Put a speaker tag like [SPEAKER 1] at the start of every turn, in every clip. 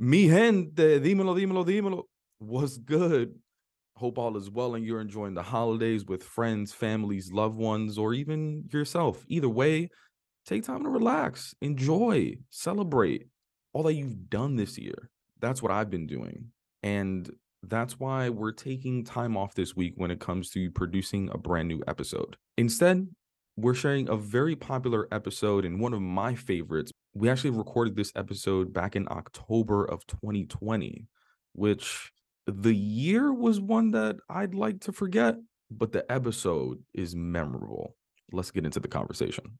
[SPEAKER 1] Mi gente, dímelo, dímelo, dímelo. What's good? Hope all is well and you're enjoying the holidays with friends, families, loved ones, or even yourself. Either way, take time to relax, enjoy, celebrate all that you've done this year. That's what I've been doing. And that's why we're taking time off this week when it comes to producing a brand new episode. Instead, we're sharing a very popular episode and one of my favorites. We actually recorded this episode back in October of 2020, which the year was one that I'd like to forget, but the episode is memorable. Let's get into the conversation.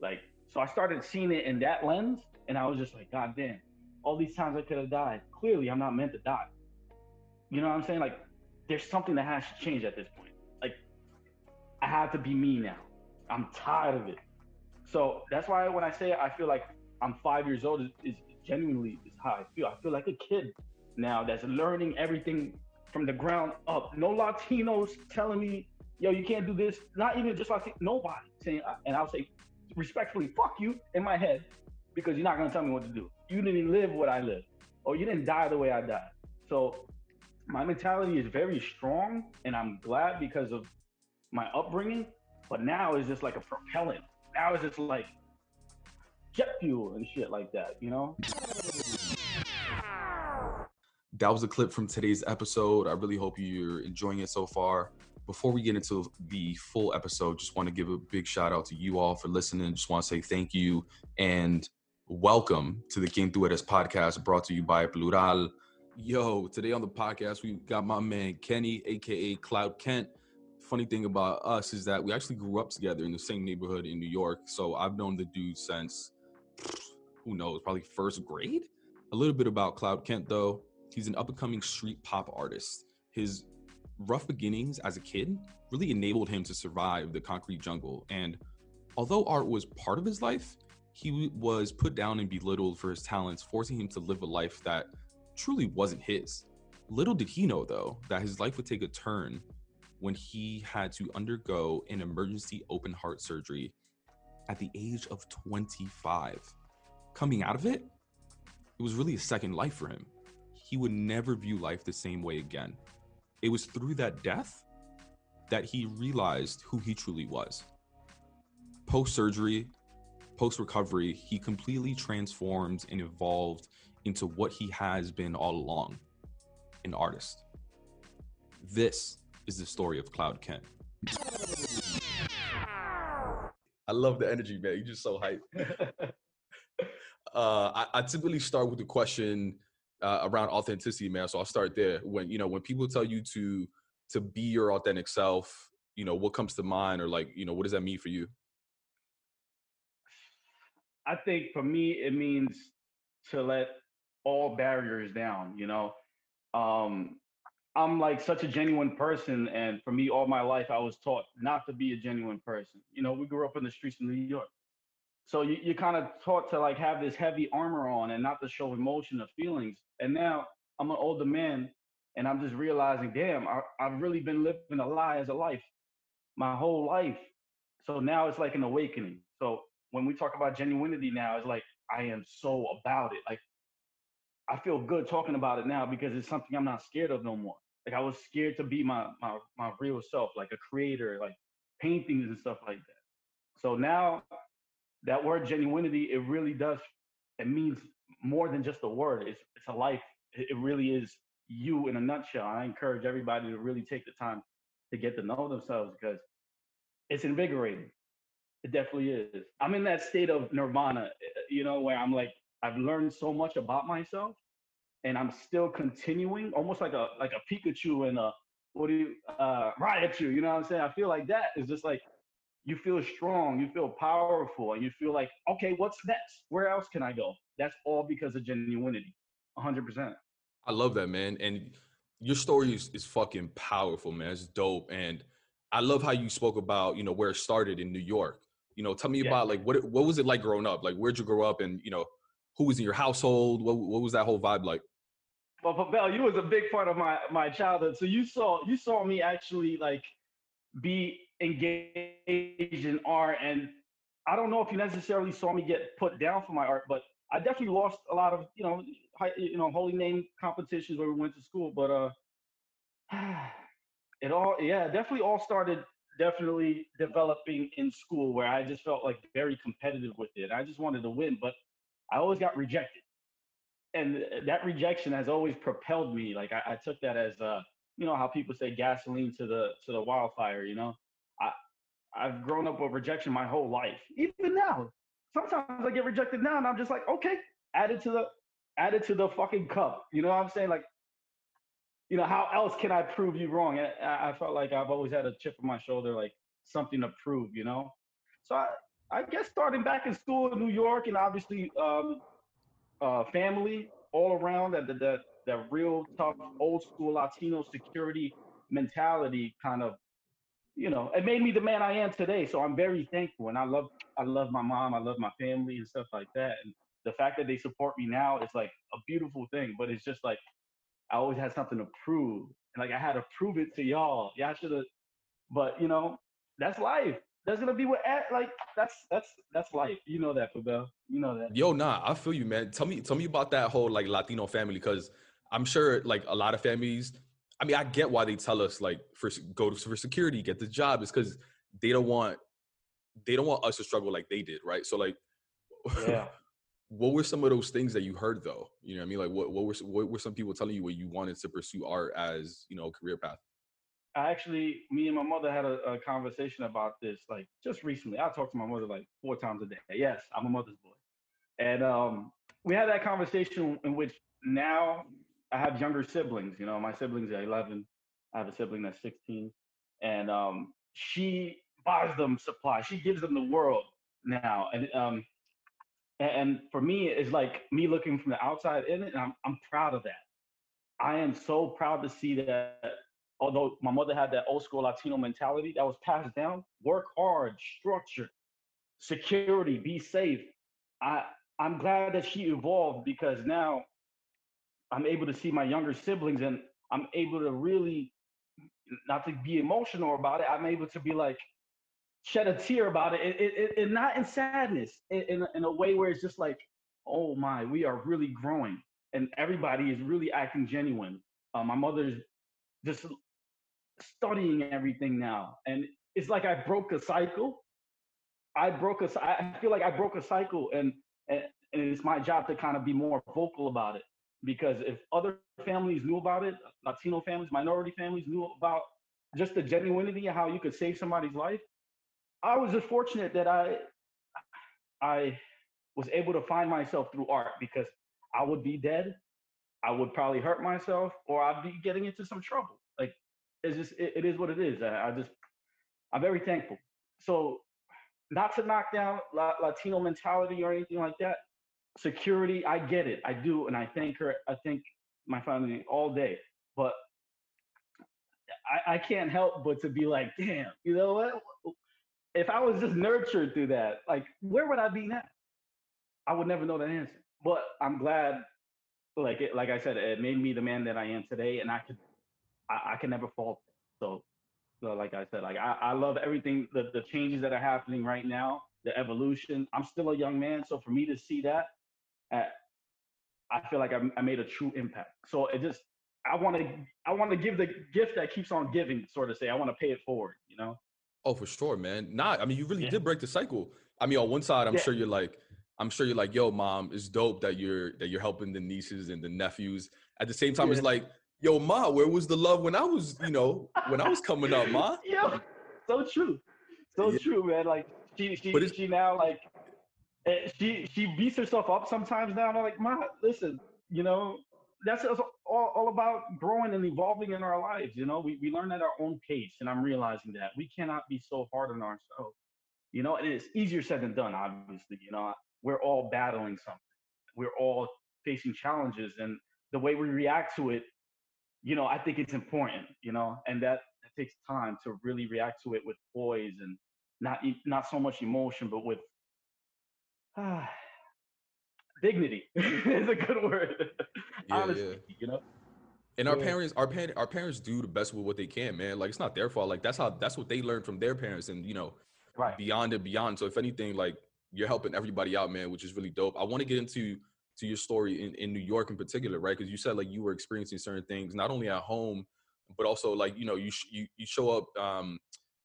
[SPEAKER 2] Like, so I started seeing it in that lens, and I was just like, God damn, all these times I could have died. Clearly, I'm not meant to die. You know what I'm saying? Like, there's something that has to change at this point. Like, I have to be me now. I'm tired of it. So that's why when I say I feel like I'm five years old, is, genuinely is how I feel. I feel like a kid now that's learning everything from the ground up. No Latinos telling me, yo, you can't do this. Not even just like nobody saying, and I'll say respectfully, fuck you in my head because you're not gonna tell me what to do. You didn't live what I lived, or you didn't die the way I died. So my mentality is very strong, and I'm glad because of my upbringing. But now it's just like a propellant. Now it's just like jet fuel and shit like that, you know?
[SPEAKER 1] That was a clip from today's episode. I really hope you're enjoying it so far. Before we get into the full episode, just want to give a big shout out to you all for listening. Just want to say thank you and welcome to the Quien Tu Eres podcast brought to you by Plural. Yo, today on the podcast, we got my man Kenny, aka Cloud Kent. Funny thing about us is that we actually grew up together in the same neighborhood in New York. So I've known the dude since who knows, probably first grade. A little bit about Cloud Kent though. He's an up and coming street pop artist. His rough beginnings as a kid really enabled him to survive the concrete jungle. And although art was part of his life, he was put down and belittled for his talents, forcing him to live a life that truly wasn't his. Little did he know, though, that his life would take a turn when he had to undergo an emergency open heart surgery at the age of 25. Coming out of it, it was really a second life for him. He would never view life the same way again. It was through that death that he realized who he truly was. Post surgery, post recovery, he completely transformed and evolved into what he has been all along an artist. This is the story of Cloud Kent. I love the energy, man. You're just so hype. uh, I, I, typically start with the question uh, around authenticity, man. So I'll start there. When you know, when people tell you to to be your authentic self, you know, what comes to mind, or like, you know, what does that mean for you?
[SPEAKER 2] I think for me, it means to let all barriers down. You know, um, I'm like such a genuine person, and for me, all my life, I was taught not to be a genuine person. You know, we grew up in the streets of New York, so you, you're kind of taught to like have this heavy armor on and not to show emotion or feelings. And now I'm an older man, and I'm just realizing, damn, I, I've really been living a lie as a life, my whole life. So now it's like an awakening. So when we talk about genuinity now, it's like I am so about it. Like I feel good talking about it now because it's something I'm not scared of no more. Like I was scared to be my my my real self, like a creator, like paintings and stuff like that. So now that word genuinity, it really does it means more than just a word. It's it's a life. It really is you in a nutshell. I encourage everybody to really take the time to get to know themselves because it's invigorating. It definitely is. I'm in that state of nirvana, eh, you know, where I'm like, I've learned so much about myself and I'm still continuing, almost like a like a Pikachu and a what do you uh Raichu, you You know what I'm saying? I feel like that is just like you feel strong, you feel powerful, and you feel like, okay, what's next? Where else can I go? That's all because of genuinity. 100%.
[SPEAKER 1] I love that, man. And your story is, is fucking powerful, man. It's dope. And I love how you spoke about, you know, where it started in New York. You know, tell me yeah. about like what what was it like growing up? Like where'd you grow up and you know, who was in your household? What what was that whole vibe like?
[SPEAKER 2] Well, Pabel, you was a big part of my my childhood. So you saw you saw me actually like be engaged in art, and I don't know if you necessarily saw me get put down for my art, but I definitely lost a lot of you know high, you know holy name competitions where we went to school, but uh, it all yeah definitely all started definitely developing in school where I just felt like very competitive with it. I just wanted to win, but I always got rejected. And that rejection has always propelled me. Like I, I took that as uh, you know how people say gasoline to the to the wildfire, you know. I I've grown up with rejection my whole life. Even now. Sometimes I get rejected now and I'm just like, okay, add it to the add it to the fucking cup. You know what I'm saying? Like you know, how else can I prove you wrong? I, I felt like I've always had a chip on my shoulder, like something to prove, you know. So I, I guess starting back in school in New York, and obviously um, uh, family all around that that that real tough old school Latino security mentality kind of, you know, it made me the man I am today. So I'm very thankful, and I love I love my mom, I love my family and stuff like that. And the fact that they support me now is like a beautiful thing. But it's just like I always had something to prove. And like I had to prove it to y'all. Y'all should have but you know, that's life. That's gonna be what like that's that's that's life. You know that, Pabel. You know that.
[SPEAKER 1] Yo, nah, I feel you, man. Tell me, tell me about that whole like Latino family, because I'm sure like a lot of families. I mean, I get why they tell us like for go to for security, get the job. Is because they don't want they don't want us to struggle like they did, right? So like, yeah what were some of those things that you heard though? You know what I mean? Like what, what were what were some people telling you what you wanted to pursue art as, you know, career path?
[SPEAKER 2] I actually, me and my mother had a, a, conversation about this like just recently. I talk to my mother like four times a day. Yes, I'm a mother's boy. And um, we had that conversation in which now I have younger siblings. You know, my siblings are 11. I have a sibling that's 16. And um, she buys them supplies. She gives them the world now. And um, and for me, it's like me looking from the outside in it, and I'm, I'm proud of that. I am so proud to see that although my mother had that old school Latino mentality that was passed down, work hard, structure, security, be safe. I I'm glad that she evolved because now I'm able to see my younger siblings and I'm able to really not to be emotional about it. I'm able to be like, shed a tear about it, and, not in sadness, in, in, in a way where it's just like, oh my, we are really growing, and everybody is really acting genuine. Uh, my mother's just studying everything now, and it's like I broke a cycle. I broke a. I feel like I broke a cycle, and and, and it's my job to kind of be more vocal about it because if other families knew about it, Latino families, minority families knew about just the genuinity of how you could save somebody's life, I was just fortunate that I I was able to find myself through art because I would be dead, I would probably hurt myself, or I'd be getting into some trouble. It's just it, it is what it is. I, I, just I'm very thankful. So not to knock down La- Latino mentality or anything like that. Security, I get it. I do, and I thank her. I thank my family all day. But I, I can't help but to be like, damn, you know what? if I was just nurtured through that, like where would I be now? I would never know the answer. But I'm glad, like it, like I said, it made me the man that I am today, and I could, I, I can never fault. So, so, like I said, like I, I love everything, the the changes that are happening right now, the evolution. I'm still a young man, so for me to see that, at, I feel like I, I made a true impact. So it just, I want to, I want to give the gift that keeps on giving, sort of say. I want to pay it forward, you know.
[SPEAKER 1] Oh, for sure, man. Nah, I mean, you really yeah. did break the cycle. I mean, on one side, I'm yeah. sure you're like, I'm sure you're like, yo, mom, it's dope that you're that you're helping the nieces and the nephews. At the same time, yeah. it's like, yo, ma, where was the love when I was, you know, when I was coming up, ma?
[SPEAKER 2] Yeah, so true, so true, man. Like she, she, she now like, eh, she, she beats herself up sometimes now. And I'm like, ma, listen, you know, that's all, all about growing and evolving in our lives. You know, we, we learn at our own pace, and I'm realizing that we cannot be so hard on ourselves. You know, and it's easier said than done. Obviously, you know, we're all battling something. We're all facing challenges, and the way we react to it, you know, I think it's important. You know, and that, that takes time to really react to it with poise and not not so much emotion, but with ah, dignity is a good word. Yeah, Honestly, yeah. you know.
[SPEAKER 1] And our yeah. parents, our parents, our parents do the best with what they can, man. Like it's not their fault. Like that's how that's what they learned from their parents, and you know, right beyond and beyond. So if anything, like you're helping everybody out, man, which is really dope. I want to get into to your story in, in New York in particular, right? Because you said like you were experiencing certain things, not only at home, but also like you know you sh- you you show up um,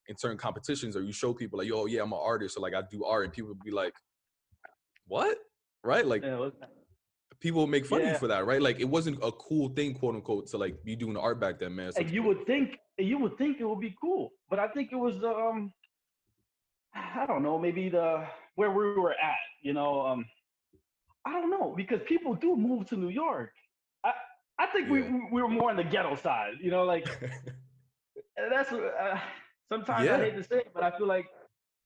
[SPEAKER 1] in certain competitions or you show people like, yo, yeah, I'm an artist, or like I do art, and people would be like, what, right? Like
[SPEAKER 2] Yeah,
[SPEAKER 1] people make fun of you for that, right? Like it wasn't a cool thing, quote unquote, to like be doing art back then, man. So
[SPEAKER 2] and you would think you would think it would be cool, but I think it was um, I don't know, maybe the where we were at, you know, um, I don't know because people do move to New York. I I think we
[SPEAKER 1] Yeah.
[SPEAKER 2] we we were more on the ghetto side, you know, like that's uh, sometimes
[SPEAKER 1] Yeah.
[SPEAKER 2] I hate to say it, but I feel like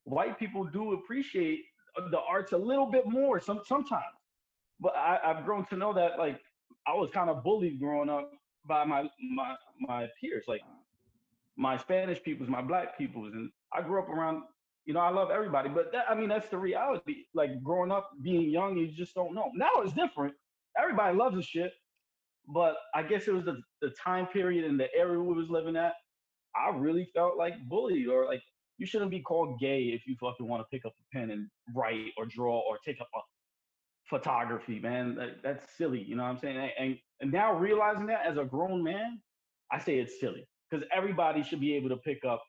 [SPEAKER 2] white people do appreciate the arts a little bit more some sometimes. But I, I've grown to know that like I was kind of bullied growing up by my my my peers, like my Spanish peoples, my black peoples, and I grew up around. You know, I love everybody, but that, I mean that's the reality. Like growing up, being young, you just don't know. Now it's different. Everybody loves the shit, but I guess it was the the time period and the area we was living at. I really felt like bullied or like you shouldn't be called gay if you fucking want to pick up a pen and write or draw or take up a photography, man. That, that's silly. You know what I'm saying? And, and and now realizing that as a grown man, I say it's silly because everybody should be able to pick up.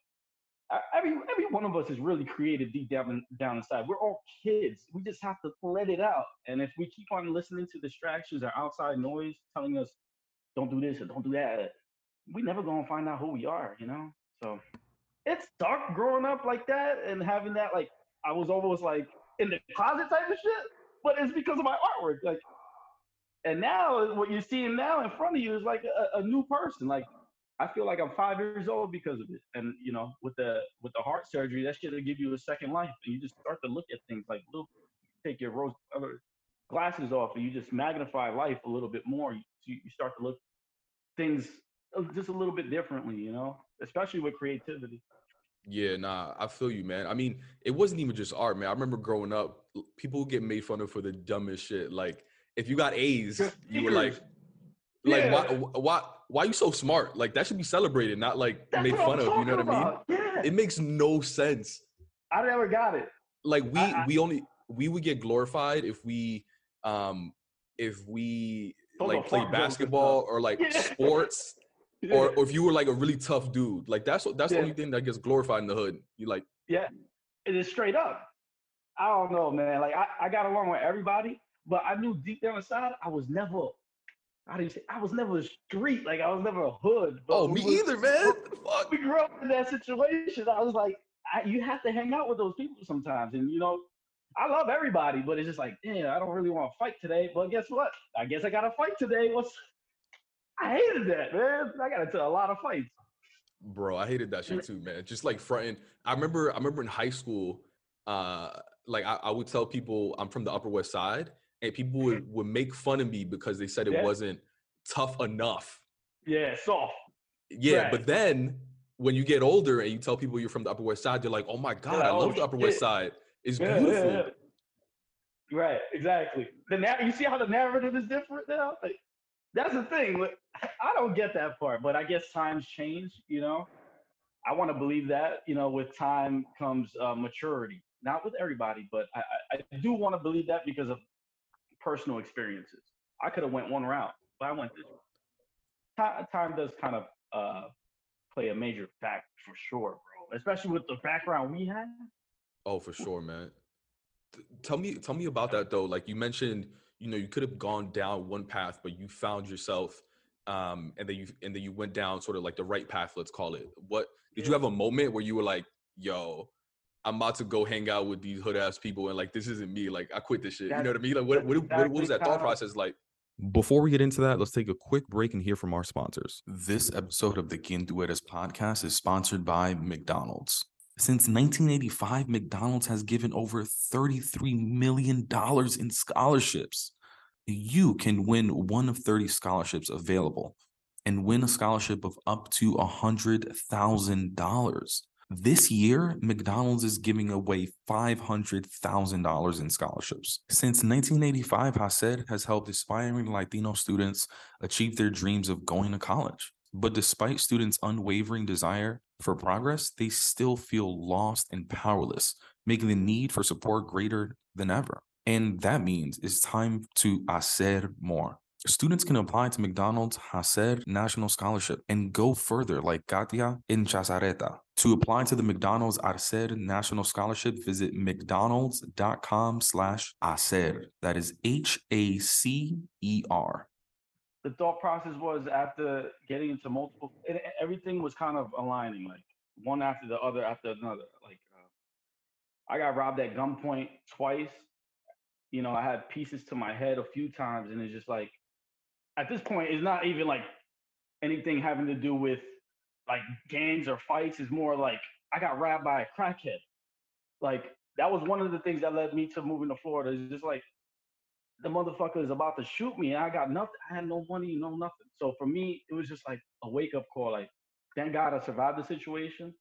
[SPEAKER 2] Every every one of us is really creative deep down down inside. We're all kids. We just have to let it out. And if we keep on listening to distractions or outside noise telling us don't do this or don't do that, we never gonna find out who we are. You know. So it's dark growing up like that and having that like I was almost like in the closet type of shit, but it's because of my artwork. Like, and now what you're seeing now in front of you is like a, a new person. Like, I feel like I'm five years old because of it. And you know, with the with the heart surgery, that shit will give you a second life, and you just start to look at things like little. Take your rose other glasses off, and you just magnify life a little bit more. You, you start to look things uh, just a little bit differently, you know, especially with creativity.
[SPEAKER 1] Yeah, nah, I feel you, man. I mean, it wasn't even just art, man. I remember growing up, people would get made fun of for the dumbest shit. Like, if you got A's, you were like, like, why,
[SPEAKER 2] Yeah.
[SPEAKER 1] wh- why, why you so smart? Like, that should be celebrated, not like
[SPEAKER 2] That's
[SPEAKER 1] made fun
[SPEAKER 2] I'm
[SPEAKER 1] of. You know what
[SPEAKER 2] talking
[SPEAKER 1] I mean?
[SPEAKER 2] Yeah.
[SPEAKER 1] It makes no sense.
[SPEAKER 2] I never got it.
[SPEAKER 1] Like, we,
[SPEAKER 2] I- I-
[SPEAKER 1] we only, we would get glorified if we, um, if we
[SPEAKER 2] Those
[SPEAKER 1] like
[SPEAKER 2] are
[SPEAKER 1] played
[SPEAKER 2] fuck jokes and
[SPEAKER 1] basketball or like
[SPEAKER 2] Yeah.
[SPEAKER 1] sports,
[SPEAKER 2] Yeah.
[SPEAKER 1] or, or if you were like a really tough dude. Like, that's what, that's the only thing that gets glorified in the hood. You like,
[SPEAKER 2] yeah, it is straight up. I don't know, man. Like I, I got along with everybody, but I knew deep down inside I was never. Do you say? I was never a street. Like I was never a hood. but
[SPEAKER 1] oh, me
[SPEAKER 2] was-
[SPEAKER 1] either, man. Fuck.
[SPEAKER 2] We grew up in that situation. I was like, I, you have to hang out with those people sometimes, and you know. I love everybody, but it's just like, yeah, I don't really want to fight today. But guess what? I guess I got to fight today. What's I hated that, man. I got into a lot of fights.
[SPEAKER 1] Bro, I hated that shit too, man. Just like fronting. I remember I remember in high school, uh, like I, I would tell people I'm from the Upper West Side, and people would, would make fun of me because they said it
[SPEAKER 2] Yeah.
[SPEAKER 1] wasn't tough enough.
[SPEAKER 2] Yeah, soft.
[SPEAKER 1] Yeah,
[SPEAKER 2] Right.
[SPEAKER 1] but then when you get older and you tell people you're from the Upper West Side, they're like, "Oh my god,
[SPEAKER 2] like,
[SPEAKER 1] I
[SPEAKER 2] "Oh,
[SPEAKER 1] love the Upper West. Side. It's
[SPEAKER 2] Yeah, yeah,
[SPEAKER 1] beautiful."
[SPEAKER 2] yeah. Right, exactly. The na- you see how the narrative is different now. Like, that's the thing. like, I don't get that part, but I guess times change. You know, I want to believe that. You know, with time comes uh, maturity. Not with everybody, but I, I, I do want to believe that because of personal experiences. I could have went one route, but I went this. Route. Time does kind of uh, play a major factor for sure, bro. Especially with the background we had.
[SPEAKER 1] Oh, for sure, man. Tell me, tell me about that though. Like you mentioned, you know, you could have gone down one path, but you found yourself, um, and then you and then you went down sort of like the right path. Let's call it. What did you have a moment where you were like, "Yo, I'm about to go hang out with these hood ass people, and like this isn't me. Like I quit this shit." You know what I mean? Like what
[SPEAKER 2] that's
[SPEAKER 1] what, what, what was that thought process like?
[SPEAKER 3] Before we get into that, let's take a quick break and hear from our sponsors. This episode of the Quien Tu Eres podcast is sponsored by McDonald's. Since 1985, McDonald's has given over $33 million in scholarships. You can win one of 30 scholarships available and win a scholarship of up to $100,000. This year, McDonald's is giving away $500,000 in scholarships. Since 1985, HACER has helped aspiring Latino students achieve their dreams of going to college. But despite students' unwavering desire for progress, they still feel lost and powerless, making the need for support greater than ever. And that means it's time to hacer more. Students can apply to McDonald's Hacer National Scholarship and go further, like Katia in Chazareta. To apply to the McDonald's Hacer National Scholarship, visit mcdonalds.com slash Hacer. That is H-A-C-E-R.
[SPEAKER 2] The thought process was after getting into multiple, it, everything was kind of aligning, like one after the other after another. Like uh, I got robbed at gunpoint twice. You know, I had pieces to my head a few times, and it's just like at this point, it's not even like anything having to do with like gangs or fights. It's more like I got robbed by a crackhead. Like that was one of the things that led me to moving to Florida. It's just like the motherfucker is about to shoot me. And I got nothing. I had no money, no nothing. So for me, it was just like a wake up call. Like, thank God I survived the situation.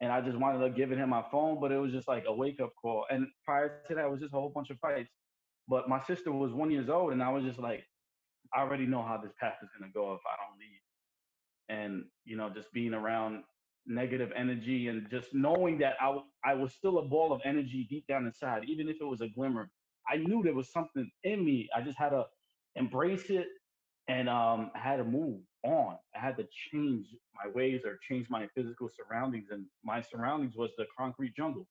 [SPEAKER 2] And I just wanted to give him my phone, but it was just like a wake up call. And prior to that, it was just a whole bunch of fights. But my sister was one years old, and I was just like, I already know how this path is going to go if I don't leave. And, you know, just being around negative energy and just knowing that I, I was still a ball of energy deep down inside, even if it was a glimmer. I knew there was something in me. I just had to embrace it and um, I had to move on. I had to change my ways or change my physical surroundings. And my surroundings was the concrete jungle.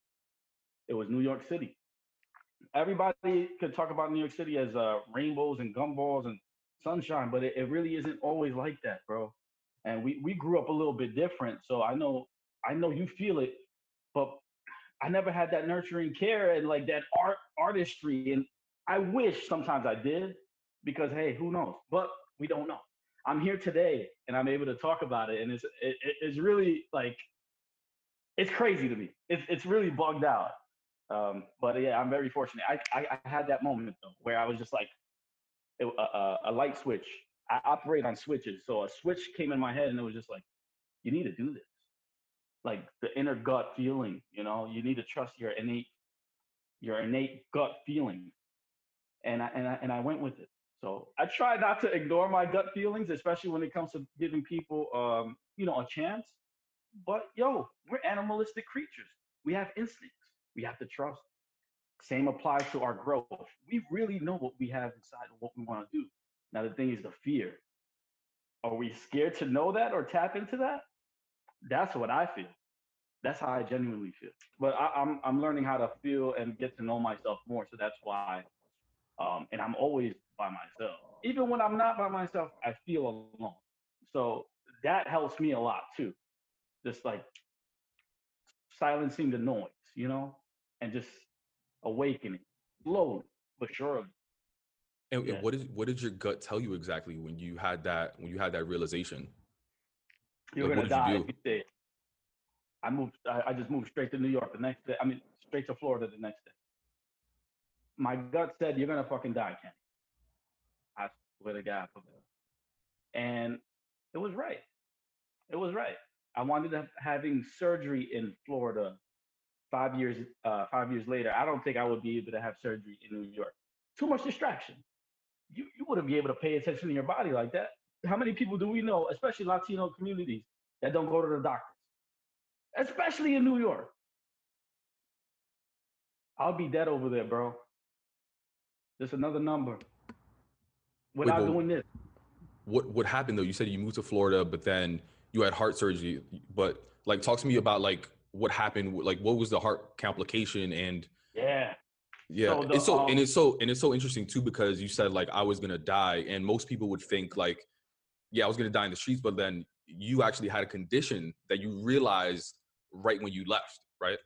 [SPEAKER 2] It was New York City. Everybody could talk about New York City as uh, rainbows and gumballs and sunshine, but it, it really isn't always like that, bro. And we we grew up a little bit different, so I know I know you feel it, but I never had that nurturing care and like that art artistry. And I wish sometimes I did, because hey, who knows? But we don't know. I'm here today and I'm able to talk about it, and it's it, it's really like it's crazy to me. It's it's really bugged out. Um, but yeah, I'm very fortunate. I, I I had that moment though where I was just like, a, a, light switch. I operate on switches. So a switch came in my head and it was just like, you need to do this. Like the inner gut feeling, you know, you need to trust your innate, your innate gut feeling. And I, and I, and I went with it. So I try not to ignore my gut feelings, especially when it comes to giving people, um, you know, a chance. But yo, we're animalistic creatures. We have instincts. We have to trust. Same applies to our growth. We really know what we have inside and what we want to do. Now, the thing is the fear. Are we scared to know that or tap into that? That's what I feel. That's how I genuinely feel. But I, am I'm, I'm learning how to feel and get to know myself more. So that's why. Um, and I'm always by myself. Even when I'm not by myself, I feel alone. So that helps me a lot too. Just like silencing the noise, you know, and just awakening, slowly but surely.
[SPEAKER 1] And, yeah. what is what did your gut tell you exactly when you had that when you had that realization?
[SPEAKER 2] You're like, gonna die you if you I moved. I, I, just moved straight to New York the next day. I mean, straight to Florida the next day. My gut said, "You're gonna fucking die, Kenny." I swear to God for And it was right. It was right. I wound up having surgery in Florida five years uh, five years later, I don't think I would be able to have surgery in New York. Too much distraction. You you wouldn't be able to pay attention to your body like that. How many people do we know, especially Latino communities, that don't go to the doctors, especially in New York? I'll be dead over there, bro. Just another number. Without Wait, doing this.
[SPEAKER 1] What what happened though? You said you moved to Florida, but then you had heart surgery. But like, talk to me about like what happened like what was the heart complication and
[SPEAKER 2] yeah.
[SPEAKER 1] Yeah so the, it's so um, and it's so and it's so interesting too because you said like i was gonna die and most people would think like yeah i was gonna die in the streets but then you actually had a condition that you realized right when you left right?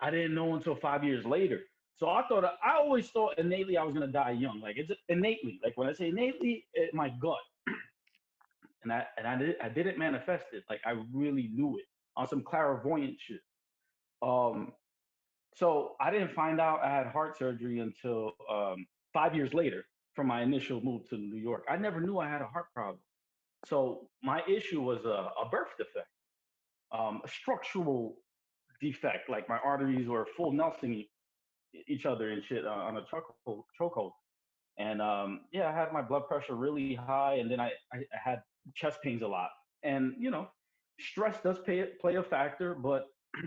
[SPEAKER 2] I didn't know until five years later. So i thought i always thought innately i was gonna die young like it's innately like when i say innately it, my gut and i and i did i didn't manifest it like i really knew it on some clairvoyant shit. Um, so I didn't find out I had heart surgery until um, five years later from my initial move to New York. I never knew I had a heart problem. So my issue was a, a birth defect, um, a structural defect, like my arteries were full Nelson each other and shit uh, on a chokehold. And um, yeah, I had my blood pressure really high, and then I, I had chest pains a lot. And you know, stress does pay, play a factor, but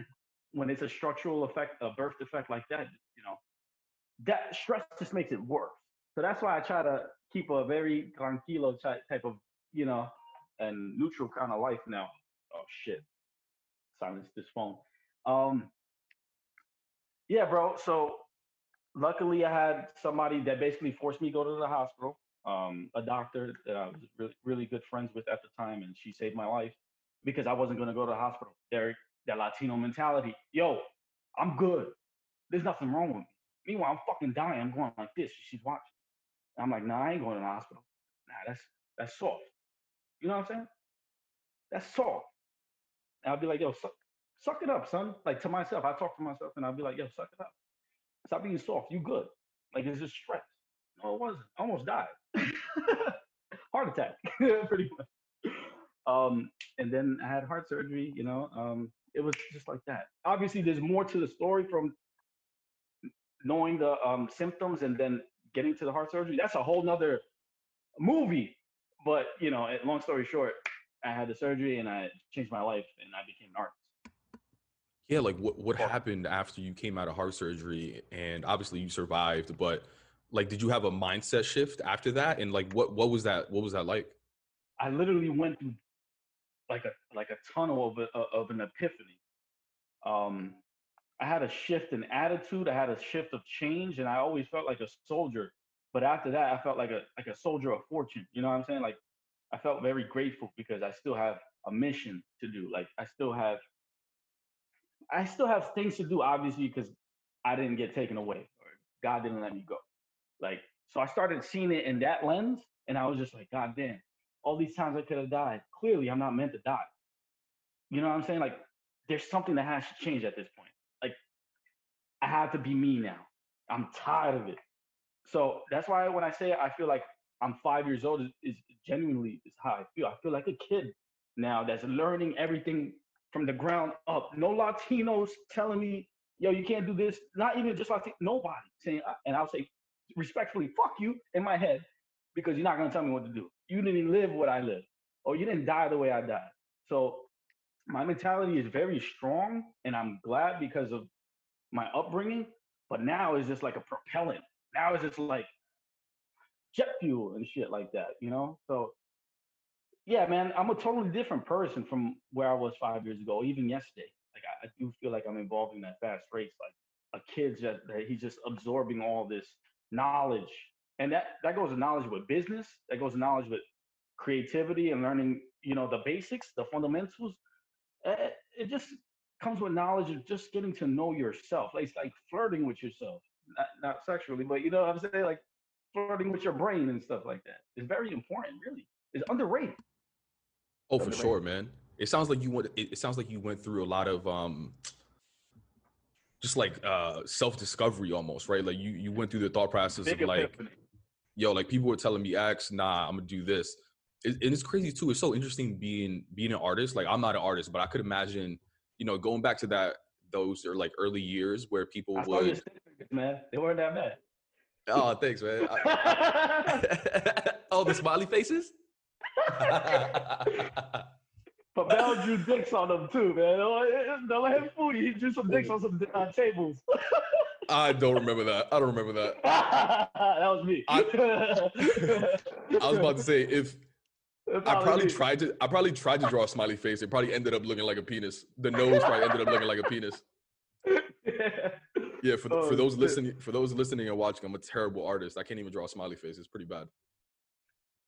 [SPEAKER 2] when it's a structural effect, a birth defect like that, you know, that stress just makes it worse. So that's why I try to keep a very tranquilo type of you know and neutral kind of life now. Oh shit! Silence this phone. Um, yeah, bro. So luckily, I had somebody that basically forced me to go to the hospital. Um, a doctor that I was really, really good friends with at the time, and she saved my life because I wasn't going to go to the hospital. Derek, that Latino mentality. Yo, I'm good. There's nothing wrong with me. Meanwhile, I'm fucking dying. I'm going like this. She's watching. I'm like, nah, I ain't going to the hospital. Nah, that's that's soft. You know what I'm saying? That's soft. And I'll be like, yo, suck, suck it up, son. Like to myself, I talk to myself and I'll be like, yo, suck it up. Stop being soft. You good. Like it's just stress. No, it wasn't. I almost died. heart attack, pretty much. Um, and then I had heart surgery, you know. Um, it was just like that. Obviously, there's more to the story from knowing the um, symptoms and then getting to the heart surgery. That's a whole nother movie. But you know, long story short, I had the surgery and I changed my life and I became an artist.
[SPEAKER 1] Yeah, like what what happened after you came out of heart surgery and obviously you survived, but like did you have a mindset shift after that and like what what was that what was that like?
[SPEAKER 2] I literally went through like a like a tunnel of a, of an epiphany. Um I had a shift in attitude, I had a shift of change and I always felt like a soldier. But after that, I felt like a like a soldier of fortune. You know what I'm saying? Like I felt very grateful because I still have a mission to do. Like I still have I still have things to do, obviously, because I didn't get taken away or God didn't let me go. Like, so I started seeing it in that lens, and I was just like, God damn, all these times I could have died. Clearly, I'm not meant to die. You know what I'm saying? Like, there's something that has to change at this point. Like, I have to be me now. I'm tired of it. So that's why when I say I feel like I'm five years old, is, genuinely is how I feel. I feel like a kid now that's learning everything from the ground up. No Latinos telling me, yo, you can't do this. Not even just Latino, nobody saying, uh, and I'll say respectfully, fuck you in my head because you're not gonna tell me what to do. You didn't live what I lived, or you didn't die the way I died. So my mentality is very strong, and I'm glad because of my upbringing. But now it's just like a propellant. Now it's just like jet fuel and shit like that, you know? So yeah, man, I'm a totally different person from where I was five years ago, even yesterday. Like I, I do feel like I'm involved in that fast race. Like a kid that, that he's just absorbing all this knowledge. And that that goes to knowledge with business, that goes to knowledge with creativity and learning, you know, the basics, the fundamentals. It, eh, just comes with knowledge of just getting to know yourself. Like, it's like flirting with yourself, not, not sexually, but you know what I'm saying? Like flirting with your brain and stuff like that. It's very important, really. It's underrated.
[SPEAKER 1] Oh, for sure, man. It sounds like you went. It sounds like you went through a lot of um, just like uh self discovery almost, right? Like you you went through the thought process Big of like, epiphany. Yo, like people were telling me, X, nah, I'm gonna do this. It, and it's crazy too. It's so interesting being being an artist. Like I'm not an artist, but I could imagine, you know, going back to that those are like early years where people I would.
[SPEAKER 2] man, they weren't that bad.
[SPEAKER 1] Oh, thanks, man. oh, the smiley faces.
[SPEAKER 2] but Bell drew dicks on them too, man. Don't let him fool you. He drew some dicks on some uh, tables.
[SPEAKER 1] I don't remember that. I don't remember that.
[SPEAKER 2] that was me. I,
[SPEAKER 1] I was about to say if I probably me. tried to I probably tried to draw a smiley face. It probably ended up looking like a penis. The nose probably ended up looking like a penis. Yeah, for, oh, for those shit. listening for those listening and watching, I'm a terrible artist. I can't even draw a smiley face. It's pretty bad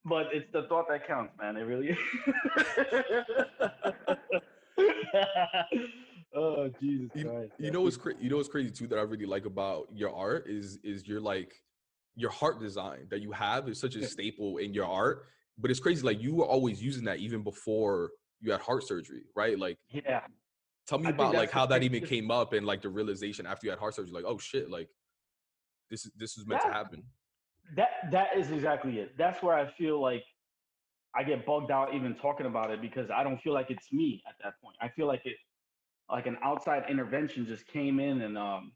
[SPEAKER 2] but it's the thought that counts, man. It really is. oh Jesus
[SPEAKER 1] you,
[SPEAKER 2] Christ!
[SPEAKER 1] You know what's crazy? You know what's crazy too that I really like about your art is is your like your heart design that you have is such a staple in your art. But it's crazy, like you were always using that even before you had heart surgery, right? Like
[SPEAKER 2] yeah.
[SPEAKER 1] Tell me I about like how that even came up and like the realization after you had heart surgery, like oh shit, like this is this is meant yeah. to happen
[SPEAKER 2] that that is exactly it. That's where I feel like I get bugged out even talking about it because I don't feel like it's me at that point. I feel like it like an outside intervention just came in and um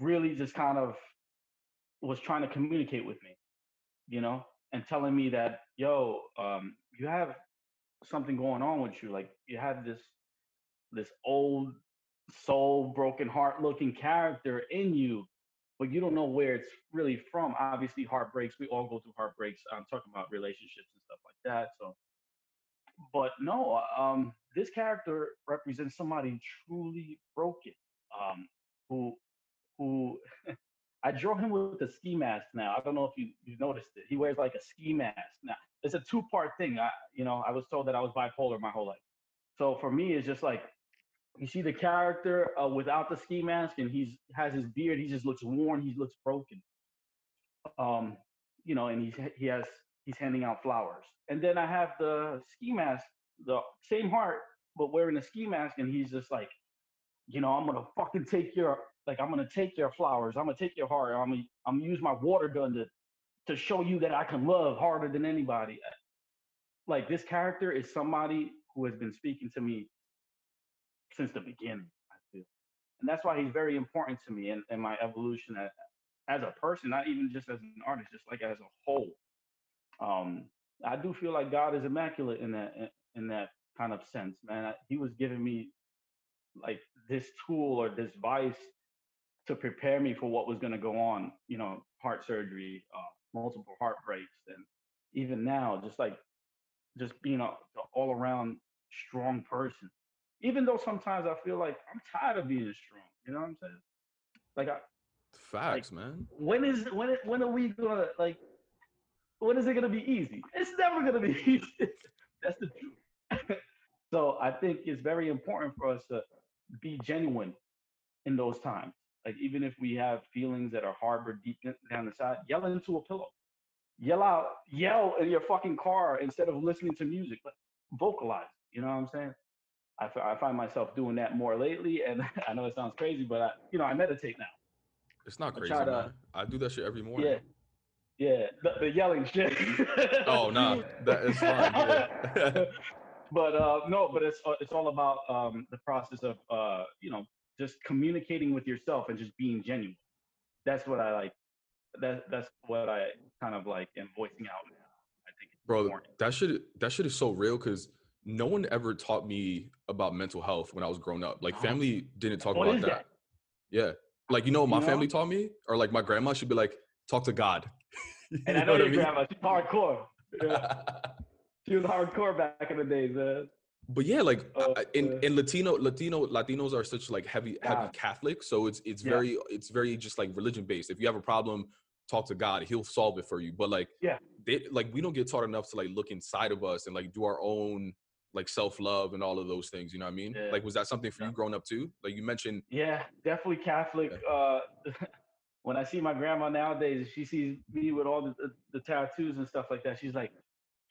[SPEAKER 2] really just kind of was trying to communicate with me, you know, and telling me that, yo, um, you have something going on with you. Like you have this this old soul broken heart looking character in you but you don't know where it's really from. Obviously, heartbreaks. We all go through heartbreaks. I'm talking about relationships and stuff like that. So, but no, um, this character represents somebody truly broken, um, who, who. I draw him with a ski mask now. I don't know if you you noticed it. He wears like a ski mask now. It's a two part thing. I you know I was told that I was bipolar my whole life. So for me, it's just like you see the character uh, without the ski mask, and he's has his beard. He just looks worn. He looks broken. Um, you know, and he's he has he's handing out flowers. And then I have the ski mask, the same heart, but wearing a ski mask, and he's just like, you know, I'm gonna fucking take your like I'm gonna take your flowers. I'm gonna take your heart. I'm gonna I'm gonna use my water gun to to show you that I can love harder than anybody. Like this character is somebody who has been speaking to me since the beginning. I feel, and that's why he's very important to me in my evolution as, as a person, not even just as an artist, just like as a whole. Um, I do feel like God is immaculate in that in that kind of sense, man. He was giving me like this tool or this vice to prepare me for what was going to go on. You know, heart surgery, uh, multiple heartbreaks, and even now, just like just being a, all around strong person. Even though sometimes I feel like I'm tired of being strong. You know what I'm saying? Like I
[SPEAKER 1] facts,
[SPEAKER 2] like,
[SPEAKER 1] man.
[SPEAKER 2] When is when when are we gonna like? When is it gonna be easy? It's never gonna be easy. That's the truth. so I think it's very important for us to be genuine in those times. Like even if we have feelings that are harbored deep down the side, yell into a pillow. Yell out, yell in your fucking car instead of listening to music. But vocalize. You know what I'm saying? I, I find myself doing that more lately, and I know it sounds crazy, but I, you know, I meditate now.
[SPEAKER 1] It's not crazy, I, to, I do that shit every morning.
[SPEAKER 2] Yeah, yeah, the, the yelling shit.
[SPEAKER 1] oh no, nah, that is fine. Yeah.
[SPEAKER 2] But uh, no, but it's uh, it's all about um, the process of uh, you know just communicating with yourself and just being genuine. That's what I like. That that's what I kind of like am voicing out. I think,
[SPEAKER 1] bro, important. that should that shit is so real because no one ever taught me about mental health when I was growing up. Like family didn't talk
[SPEAKER 2] what
[SPEAKER 1] about that.
[SPEAKER 2] that.
[SPEAKER 1] Yeah. Like you know, my you know? family taught me, or like my grandma should be like, talk to God.
[SPEAKER 2] and I know, know your I mean? grandma, she's hardcore. Yeah. She was hardcore back in the days, man.
[SPEAKER 1] But yeah, like uh, in, in Latino Latino Latinos are such like heavy heavy Catholic, so it's it's yeah. very it's very just like religion based. If you have a problem, talk to God, He'll solve it for you. But like
[SPEAKER 2] yeah,
[SPEAKER 1] they like we don't get taught enough to like look inside of us and like do our own like self love and all of those things. You know what I mean? Yeah. Like, was that something for you growing up too? Like you mentioned.
[SPEAKER 2] Yeah, definitely Catholic. Yeah. Uh, when I see my grandma nowadays, she sees me with all the, the, the tattoos and stuff like that. She's like,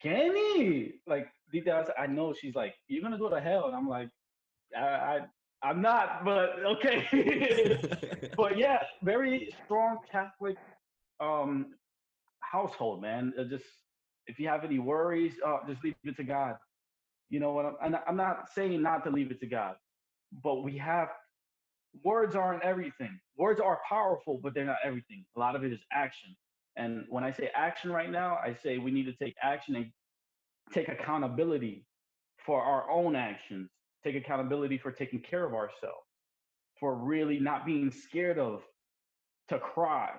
[SPEAKER 2] Kenny, like down, I know she's like, you're gonna go to hell, and I'm like, I, I I'm not, but okay. but yeah, very strong Catholic um household, man. Uh, just if you have any worries, uh, just leave it to God. You know what? I'm, I'm not saying not to leave it to God, but we have words aren't everything. Words are powerful, but they're not everything. A lot of it is action. And when I say action right now, I say we need to take action and take accountability for our own actions, take accountability for taking care of ourselves, for really not being scared of to cry,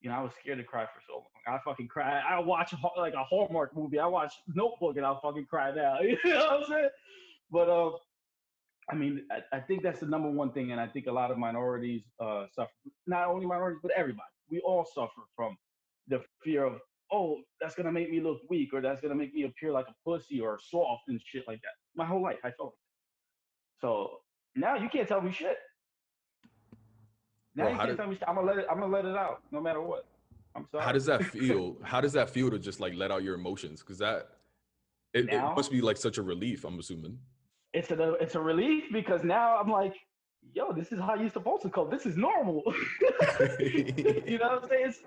[SPEAKER 2] you know, I was scared to cry for so long. I fucking cry. I watch like a Hallmark movie. I watch Notebook and I'll fucking cry now. You know what I'm saying? But uh, I mean, I, I, think that's the number one thing, and I think a lot of minorities uh, suffer. Not only minorities, but everybody. We all suffer from the fear of, oh, that's gonna make me look weak, or that's gonna make me appear like a pussy or soft and shit like that. My whole life, I felt. So now you can't tell me shit. Now Bro, you can't tell me I'm gonna let it. I'm gonna let it out, no matter what. I'm sorry.
[SPEAKER 1] How does that feel? how does that feel to just like let out your emotions? Because that it, now, it, must be like such a relief. I'm assuming.
[SPEAKER 2] It's a it's a relief because now I'm like, yo, this is how you're supposed to cope. This is normal. you know what I'm saying? It's,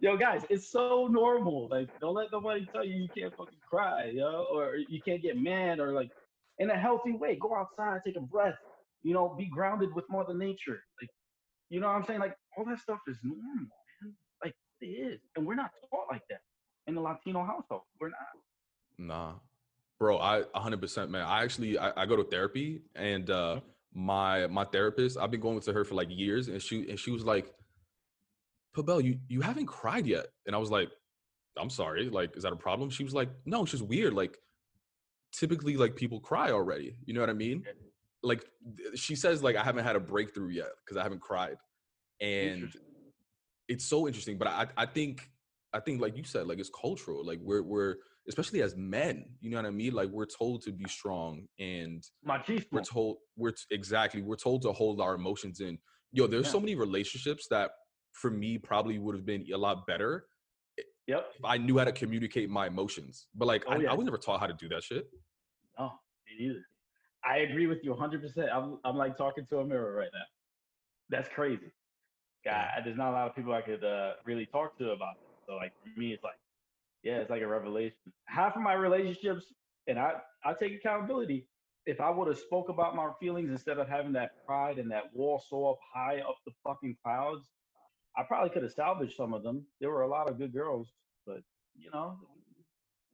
[SPEAKER 2] yo, guys, it's so normal. Like, don't let nobody tell you you can't fucking cry, yo, or you can't get mad, or like, in a healthy way, go outside, take a breath. You know, be grounded with Mother Nature. Like, you know what I'm saying? Like all that stuff is normal, man. Like it is. And we're not taught like that in the Latino household. We're not.
[SPEAKER 1] Nah. Bro, I 100% man. I actually I, I go to therapy and uh mm-hmm. my my therapist, I've been going to her for like years and she and she was like Pabel, you you haven't cried yet. And I was like, I'm sorry. Like, is that a problem? She was like, no, it's just weird. Like, typically, like people cry already. You know what I mean? Like, she says, like, I haven't had a breakthrough yet because I haven't cried, and it's so interesting. But I, I think, I think, like you said, like it's cultural. Like we're we're especially as men, you know what I mean? Like we're told to be strong, and
[SPEAKER 2] Machismo.
[SPEAKER 1] we're told we're t- exactly we're told to hold our emotions in. Yo, there's
[SPEAKER 2] Yeah.
[SPEAKER 1] so many relationships that for me probably would have been a lot better
[SPEAKER 2] Yep.
[SPEAKER 1] if I knew how to communicate my emotions. But like,
[SPEAKER 2] Oh,
[SPEAKER 1] I,
[SPEAKER 2] yeah.
[SPEAKER 1] I was never taught how to do that shit.
[SPEAKER 2] No, me neither. I agree with you 100%. I'm, I'm like talking to a mirror right now. That's crazy. God, there's not a lot of people I could uh, really talk to about it. So, like, for me, it's like, yeah, it's like a revelation. Half of my relationships, and I, I take accountability. If I would have spoke about my feelings instead of having that pride and that wall so up high up the fucking clouds, I probably could have salvaged some of them. There were a lot of good girls, but you know,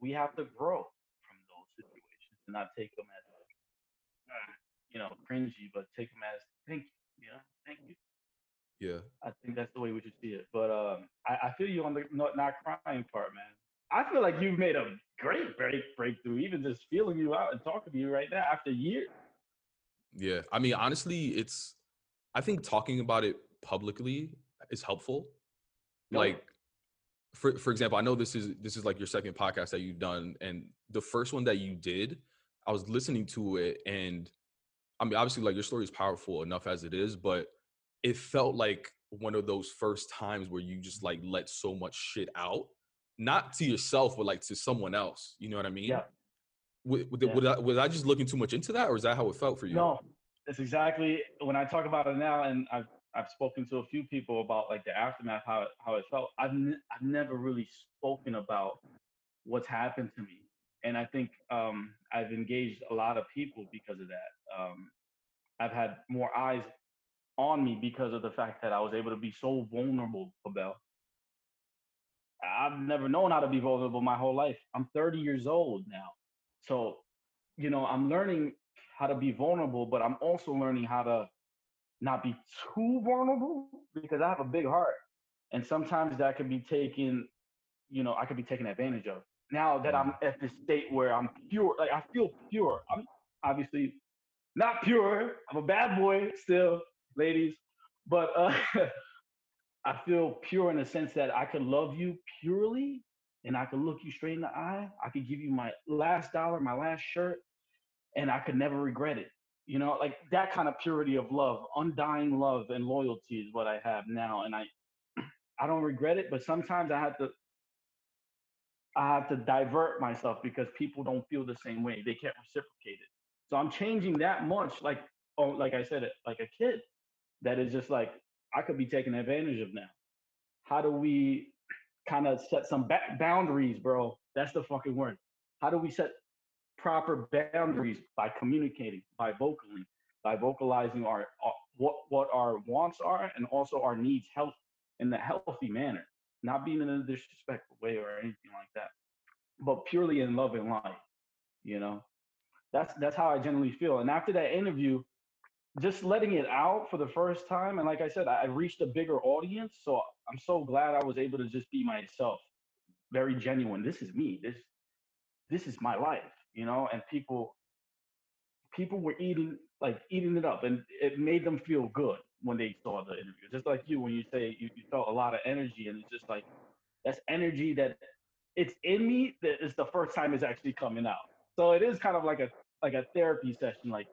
[SPEAKER 2] we have to grow from those situations and not take them as, uh, you know, cringy, but take them as thank you. You know, thank you.
[SPEAKER 1] Yeah.
[SPEAKER 2] I think that's the way we should see it. But um, I, I feel you on the not, not crying part, man. I feel like you've made a great break breakthrough, even just feeling you out and talking to you right now after years.
[SPEAKER 1] Yeah. I mean, honestly, it's, I think talking about it publicly is helpful.
[SPEAKER 2] No.
[SPEAKER 1] Like, for, for example, I know this is this is like your second podcast that you've done, and the first one that you did, I was listening to it, and I mean, obviously, like your story is powerful enough as it is, but it felt like one of those first times where you just like let so much shit out, not to yourself, but like to someone else. You know what I mean?
[SPEAKER 2] Yeah.
[SPEAKER 1] W- w-
[SPEAKER 2] Yeah.
[SPEAKER 1] Was, I, was I just looking too much into that, or is that how it felt for you?
[SPEAKER 2] No, that's exactly when I talk about it now, and I've I've spoken to a few people about like the aftermath, how it, how it felt. I've n- I've never really spoken about what's happened to me, and I think um, I've engaged a lot of people because of that. Um, I've had more eyes on me because of the fact that I was able to be so vulnerable, Pabel. I've never known how to be vulnerable my whole life. I'm 30 years old now. So, you know, I'm learning how to be vulnerable, but I'm also learning how to not be too vulnerable because I have a big heart. And sometimes that can be taken, you know, I could be taken advantage of. Now that I'm at this state where I'm pure, like I feel pure. I'm obviously not pure. I'm a bad boy still, ladies. But uh I feel pure in the sense that I could love you purely and I could look you straight in the eye. I could give you my last dollar, my last shirt, and I could never regret it. You know, like that kind of purity of love, undying love and loyalty is what I have now. And I I don't regret it, but sometimes I have to I have to divert myself because people don't feel the same way. They can't reciprocate it. So I'm changing that much, like oh, like I said, like a kid that is just like I could be taken advantage of now. How do we kind of set some ba- boundaries, bro? That's the fucking word. How do we set proper boundaries by communicating, by vocaling, by vocalizing our, our what what our wants are and also our needs, health in a healthy manner, not being in a disrespectful way or anything like that, but purely in love and light. You know, that's that's how I generally feel. And after that interview, just letting it out for the first time, and like I said, I reached a bigger audience, so I'm so glad I was able to just be myself, very genuine. This is me. This this is my life, you know. And people people were eating like eating it up, and it made them feel good when they saw the interview. Just like you, when you say you, you felt a lot of energy, and it's just like that's energy that it's in me that is the first time it's actually coming out. So it is kind of like a like a therapy session. Like,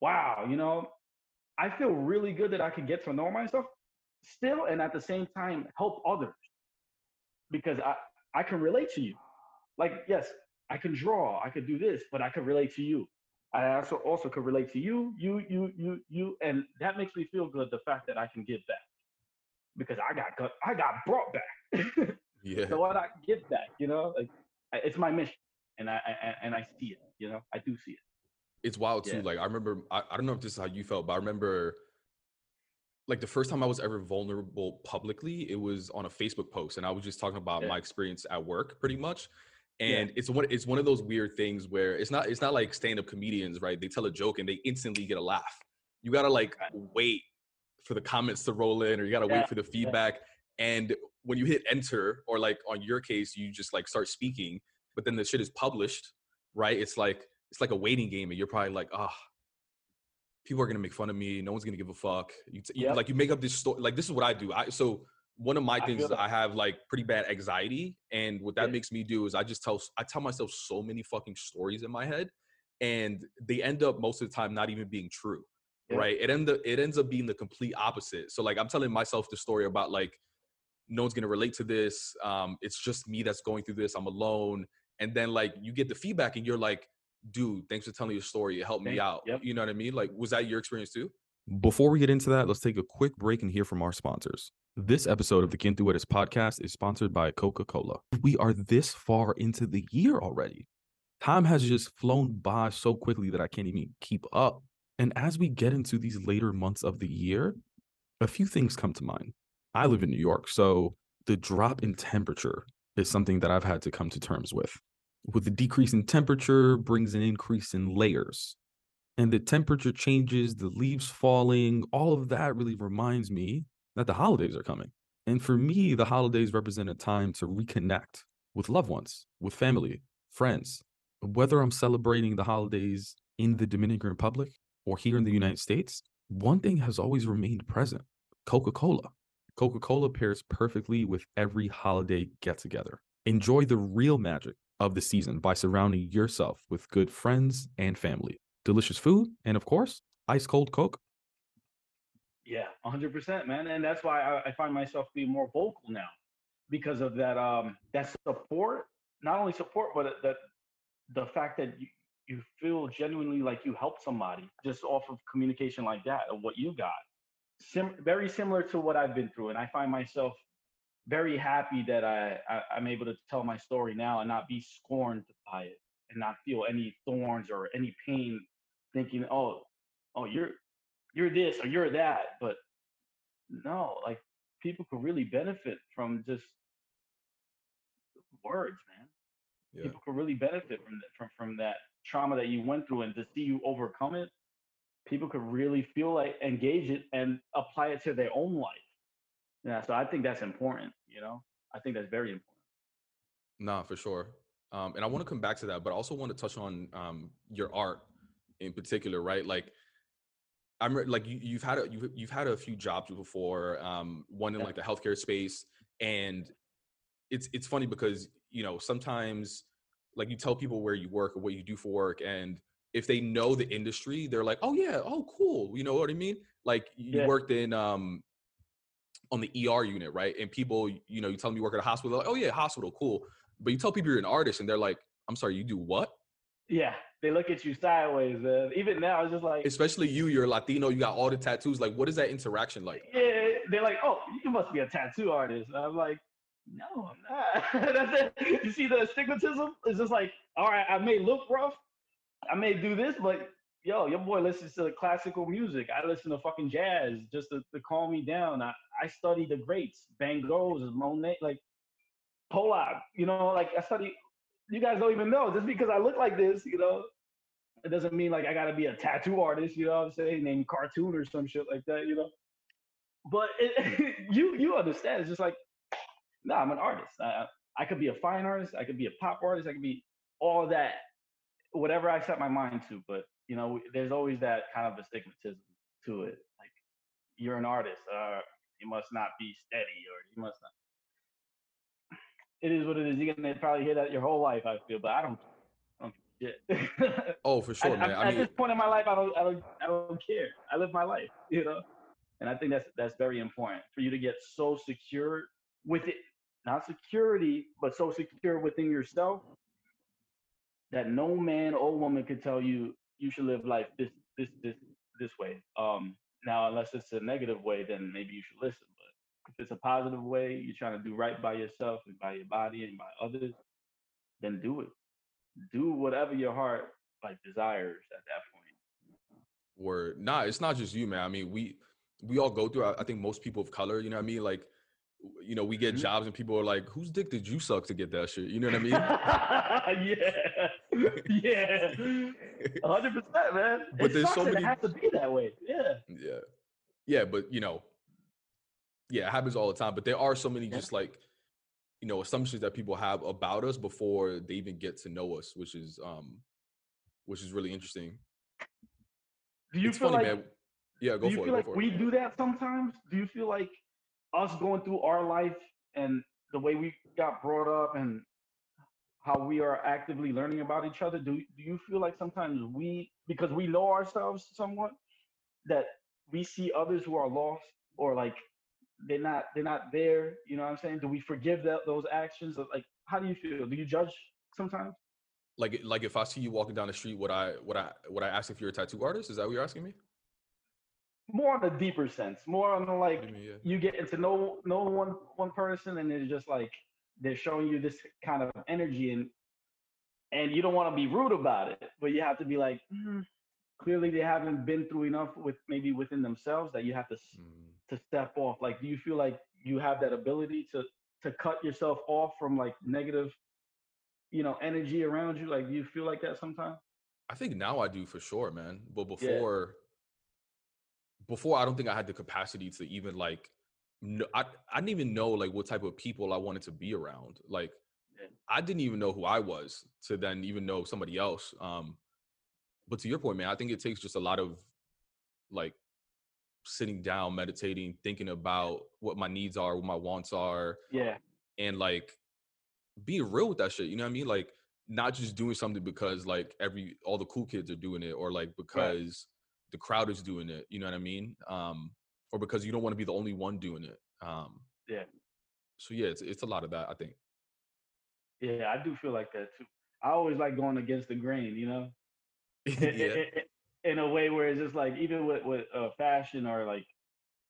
[SPEAKER 2] wow, you know, I feel really good that I can get to know myself still, and at the same time help others because I I can relate to you. Like, yes, I can draw, I could do this, but I could relate to you. I also also could relate to you, you, you, you, you, and that makes me feel good. The fact that I can give back because I got I got brought back.
[SPEAKER 1] Yeah.
[SPEAKER 2] so why not give back? You know, like it's my mission, and I, I and I see it. You know, I do see it.
[SPEAKER 1] it's wild too.
[SPEAKER 2] Yeah.
[SPEAKER 1] Like I remember, I, I don't know if this is how you felt, but I remember like the first time I was ever vulnerable publicly, it was on a Facebook post, and I was just talking about
[SPEAKER 2] Yeah.
[SPEAKER 1] my experience at work, pretty much.
[SPEAKER 2] Yeah.
[SPEAKER 1] And it's one, it's one of those weird things where it's not, it's not like stand-up comedians, right? They tell a joke and they instantly get a laugh. You gotta like wait for the comments to roll in, or you gotta
[SPEAKER 2] Yeah,
[SPEAKER 1] wait for the feedback. And when you hit enter, or like on your case, you just like start speaking, but then the shit is published, right? It's like it's like a waiting game, and you're probably like, ah, oh, people are gonna make fun of me. No one's gonna give a fuck. You, t- yep. like you make up this story. Like this is what I do. I so one of my things is I have like pretty bad anxiety, and what that yeah. makes me do is I just tell I tell myself so many fucking stories in my head, and they end up most of the time not even being true, yeah. right? It end up, it ends up being the complete opposite. So like I'm telling myself the story about like no one's gonna relate to this. Um, it's just me that's going through this. I'm alone, and then like you get the feedback, and you're like, dude, thanks for telling your story. It helped me out. Yep. You know what I mean? Like, was that your experience too?
[SPEAKER 3] Before we get into that, let's take a quick break and hear from our sponsors. This episode of the Quien Tu Eres podcast is sponsored by Coca Cola. We are this far into the year already. Time has just flown by so quickly that I can't even keep up. And as we get into these later months of the year, a few things come to mind. I live in New York, so the drop in temperature is something that I've had to come to terms with. With the decrease in temperature brings an increase in layers and the temperature changes, the leaves falling, all of that really reminds me that the holidays are coming. And for me, the holidays represent a time to reconnect with loved ones, with family, friends. Whether I'm celebrating the holidays in the Dominican Republic or here in the United States, one thing has always remained present Coca Cola. Coca Cola pairs perfectly with every holiday get together. Enjoy the real magic of the season by surrounding yourself with good friends and family delicious food, and of course, ice cold Coke.
[SPEAKER 2] Yeah, 100%, man. And that's why I, I find myself being more vocal now because of that um that support, not only support, but that the fact that you, you feel genuinely like you helped somebody just off of communication like that of what you got. Sim- very similar to what I've been through. And I find myself very happy that I, I am able to tell my story now and not be scorned by it and not feel any thorns or any pain thinking, oh, oh, you're you're this or you're that. But no, like people could really benefit from just words, man. Yeah. People could really benefit from that, from from that trauma that you went through, and to see you overcome it, people could really feel like engage it and apply it to their own life. Yeah, so I think that's important. You know, I think that's very important.
[SPEAKER 1] Nah, for sure. Um, and I want to come back to that, but I also want to touch on um, your art in particular, right? Like I'm like you, you've had a you've, you've had a few jobs before, um, one in like the healthcare space, and it's it's funny because you know sometimes like you tell people where you work or what you do for work, and if they know the industry, they're like, oh yeah, oh cool, you know what I mean? Like you yeah. worked in um on the ER unit, right? And people, you know, you tell them you work at a hospital, like, oh yeah, hospital, cool. But you tell people you're an artist, and they're like, I'm sorry, you do what?
[SPEAKER 2] Yeah, they look at you sideways. Man. Even now, it's just like,
[SPEAKER 1] especially you, you're Latino, you got all the tattoos. Like, what is that interaction like?
[SPEAKER 2] Yeah, they're like, oh, you must be a tattoo artist. And I'm like, no, I'm not. That's it. You see the stigmatism? It's just like, all right, I may look rough, I may do this, but yo, your boy listens to classical music. I listen to fucking jazz just to, to calm me down. I, I study the greats, Van Gogh's, Monet, like Pollock. You know, like I study you guys don't even know. Just because I look like this, you know, it doesn't mean like I gotta be a tattoo artist, you know what I'm saying? Named cartoon or some shit like that, you know. But it, you you understand. It's just like, no, nah, I'm an artist. I, I could be a fine artist. I could be a pop artist. I could be all that, whatever I set my mind to. But you know, there's always that kind of astigmatism to it. Like, you're an artist. Uh, you must not be steady, or you must not it is what it is. You're gonna probably hear that your whole life. I feel, but I don't. I don't
[SPEAKER 1] oh, for sure,
[SPEAKER 2] I,
[SPEAKER 1] man.
[SPEAKER 2] I, I mean, at this point in my life, I don't, I don't, I don't care. I live my life, you know, and I think that's that's very important for you to get so secure with it, not security, but so secure within yourself that no man or woman could tell you you should live life this this this this way. Um, now, unless it's a negative way, then maybe you should listen if it's a positive way, you're trying to do right by yourself and by your body and by others, then do it. Do whatever your heart like desires at that point.
[SPEAKER 1] Word. Nah, it's not just you, man. I mean, we we all go through. I think most people of color, you know what I mean? Like, you know, we get mm-hmm. jobs and people are like, "Whose dick did you suck to get that shit?" You know what I
[SPEAKER 2] mean? yeah, yeah, hundred percent, man. But it there's so many. It has to be that way. Yeah.
[SPEAKER 1] Yeah, yeah, but you know, Yeah, it happens all the time. But there are so many just like you know assumptions that people have about us before they even get to know us, which is um which is really interesting.
[SPEAKER 2] Do you
[SPEAKER 1] it's
[SPEAKER 2] feel
[SPEAKER 1] funny,
[SPEAKER 2] like
[SPEAKER 1] man. Yeah, go
[SPEAKER 2] do you
[SPEAKER 1] for
[SPEAKER 2] feel
[SPEAKER 1] it.
[SPEAKER 2] like we
[SPEAKER 1] it.
[SPEAKER 2] do that sometimes? Do you feel like us going through our life and the way we got brought up and how we are actively learning about each other? Do do you feel like sometimes we because we know ourselves somewhat that we see others who are lost or like they're not they're not there, you know what I'm saying? Do we forgive that those actions? Like how do you feel? Do you judge sometimes?
[SPEAKER 1] Like like if I see you walking down the street, would I would I would I ask if you're a tattoo artist? Is that what you're asking me?
[SPEAKER 2] More on a deeper sense, more on the like
[SPEAKER 1] mean, yeah.
[SPEAKER 2] you get into know know one one person and it's just like they're showing you this kind of energy and and you don't want to be rude about it but you have to be like "Hmm, clearly they haven't been through enough with maybe within themselves that you have to
[SPEAKER 1] Mm.
[SPEAKER 2] To step off like do you feel like you have that ability to to cut yourself off from like negative you know energy around you like do you feel like that sometimes
[SPEAKER 1] I think now I do for sure, man. But
[SPEAKER 2] Yeah.
[SPEAKER 1] before, before I don't think I had the capacity to even like, no, I I didn't even know like what type of people I wanted to be around. Like,
[SPEAKER 2] Yeah.
[SPEAKER 1] I didn't even know who I was to then even know somebody else. Um, but to your point, man, I think it takes just a lot of like sitting down, meditating, thinking about what my needs are, what my wants are,
[SPEAKER 2] yeah
[SPEAKER 1] and like being real with that shit. You know what I mean? Like not just doing something because like every all the cool kids are doing it, or like because the crowd is doing it. You know what I mean? Um, or because you don't want to be the only one doing it. Um,
[SPEAKER 2] Yeah.
[SPEAKER 1] So yeah, it's it's a lot of that. I think.
[SPEAKER 2] yeah i do feel like that too i always like going against the grain you know
[SPEAKER 1] yeah.
[SPEAKER 2] In- a way where it's just like even with with uh, fashion or like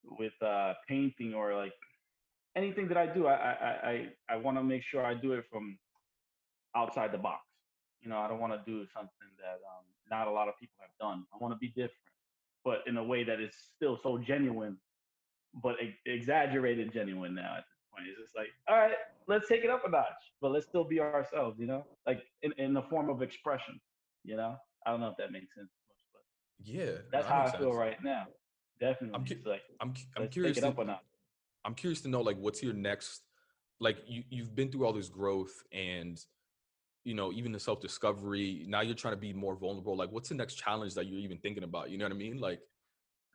[SPEAKER 2] with uh painting or like anything that I do, I I I, I want to make sure I do it from outside the box. You know, I don't want to do something that um, not a lot of people have done. I want to be different, but in a way that is still so genuine, but e- exaggerated genuine now at this point. It's just like, all right, let's take it up a notch, but let's still be ourselves. You know, like in in the form of expression. You know, I don't know if that makes sense,
[SPEAKER 1] Yeah.
[SPEAKER 2] that's
[SPEAKER 1] that
[SPEAKER 2] how I feel
[SPEAKER 1] sense.
[SPEAKER 2] right now. Definitely,
[SPEAKER 1] cu-
[SPEAKER 2] it's like
[SPEAKER 1] I'm cu- I'm curious to. I'm curious to know like what's your next like you you've been through all this growth and you know even the self discovery now you're trying to be more vulnerable like what's the next challenge that you're even thinking about you know what I mean like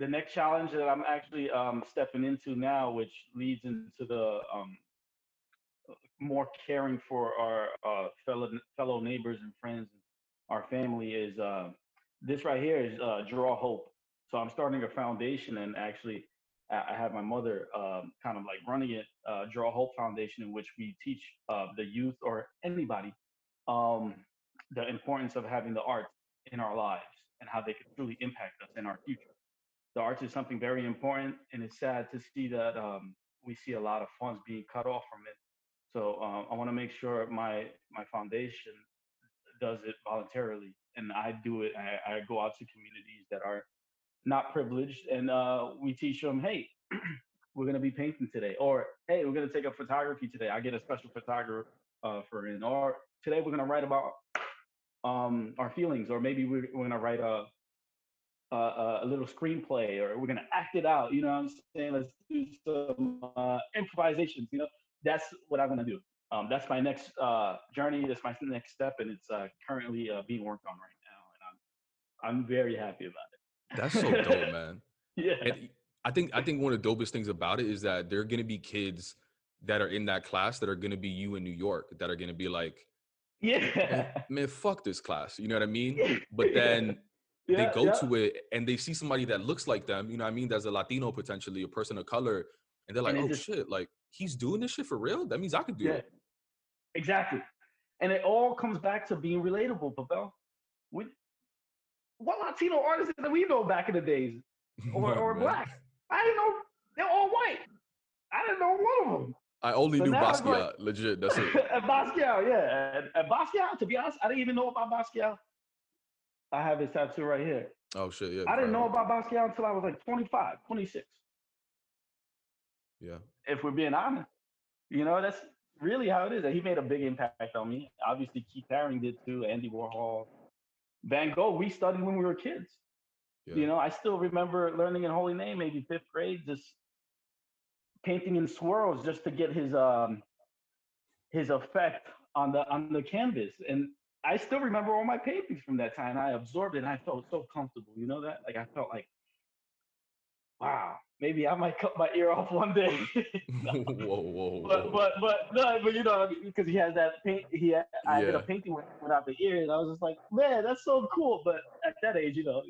[SPEAKER 2] the next challenge that I'm actually um, stepping into now, which leads into the um, more caring for our uh, fellow fellow neighbors and friends, our family, is uh, this right here is uh, Draw Hope. So I'm starting a foundation, and actually, I have my mother um, kind of like running it, uh, Draw Hope Foundation, in which we teach uh, the youth or anybody um, the importance of having the arts in our lives and how they can truly impact us in our future the arts is something very important, and it's sad to see that um, we see a lot of funds being cut off from it. So um, I want to make sure my my foundation does it voluntarily, and I do it. I, I go out to communities that are not privileged, and uh, we teach them, hey, we're gonna be painting today, or hey, we're gonna take up photography today. I get a special photographer uh, for in, or today we're gonna write about um, our feelings, or maybe we're, we're gonna write a uh, a little screenplay or we're gonna act it out. You know what I'm saying? Let's do some uh, improvisations. You know, that's what I'm gonna do. Um, that's my next uh, journey. That's my next step, and it's uh, currently uh, being worked on right now, and I'm I'm very happy about it.
[SPEAKER 1] that's so dope man
[SPEAKER 2] Yeah,
[SPEAKER 1] and I think I think one of the dopest things about it is that there are gonna be kids that are in that class that are gonna be you in New York that are gonna be like man,
[SPEAKER 2] yeah.
[SPEAKER 1] man fuck this class you know what I mean but then
[SPEAKER 2] yeah,
[SPEAKER 1] they go
[SPEAKER 2] yeah.
[SPEAKER 1] to it and they see somebody that looks like them, you know what I mean? That's a Latino potentially, a person of color, and they're like,
[SPEAKER 2] And
[SPEAKER 1] oh
[SPEAKER 2] just-
[SPEAKER 1] shit, like he's doing this shit for real? That means I could do
[SPEAKER 2] Yeah,
[SPEAKER 1] it.
[SPEAKER 2] Exactly. And it all comes back to being relatable, Pabel. We, what Latino artists did we know back in the days? or, or black. I didn't know they're all white. I didn't know one of them.
[SPEAKER 1] I only
[SPEAKER 2] So
[SPEAKER 1] knew Basquiat,
[SPEAKER 2] like-
[SPEAKER 1] legit. That's it.
[SPEAKER 2] Basquiat, yeah. And, and Basquiat, to be honest, I didn't even know about Basquiat. I have his tattoo right here.
[SPEAKER 1] Oh shit, yeah.
[SPEAKER 2] I didn't know about Basquiat until I was like 25, 26,
[SPEAKER 1] Yeah.
[SPEAKER 2] if we're being honest. You know, that's really how it is. That he made a big impact on me. Obviously, Keith Haring did too, Andy Warhol. Van Gogh, we studied when we were kids.
[SPEAKER 1] Yeah.
[SPEAKER 2] You know, I still remember learning in Holy Name, maybe fifth grade, just painting in swirls just to get his um his effect on the on the canvas. And I still remember all my paintings from that time. I absorbed it and I felt so comfortable. You know that? Like I felt like, wow, maybe I might cut my ear off one day.
[SPEAKER 1] whoa, whoa, whoa.
[SPEAKER 2] But but but no, but you know, because he has that paint. He had, I did a painting with- without the ear, and I was just like, man, that's so cool. But at that age, you know,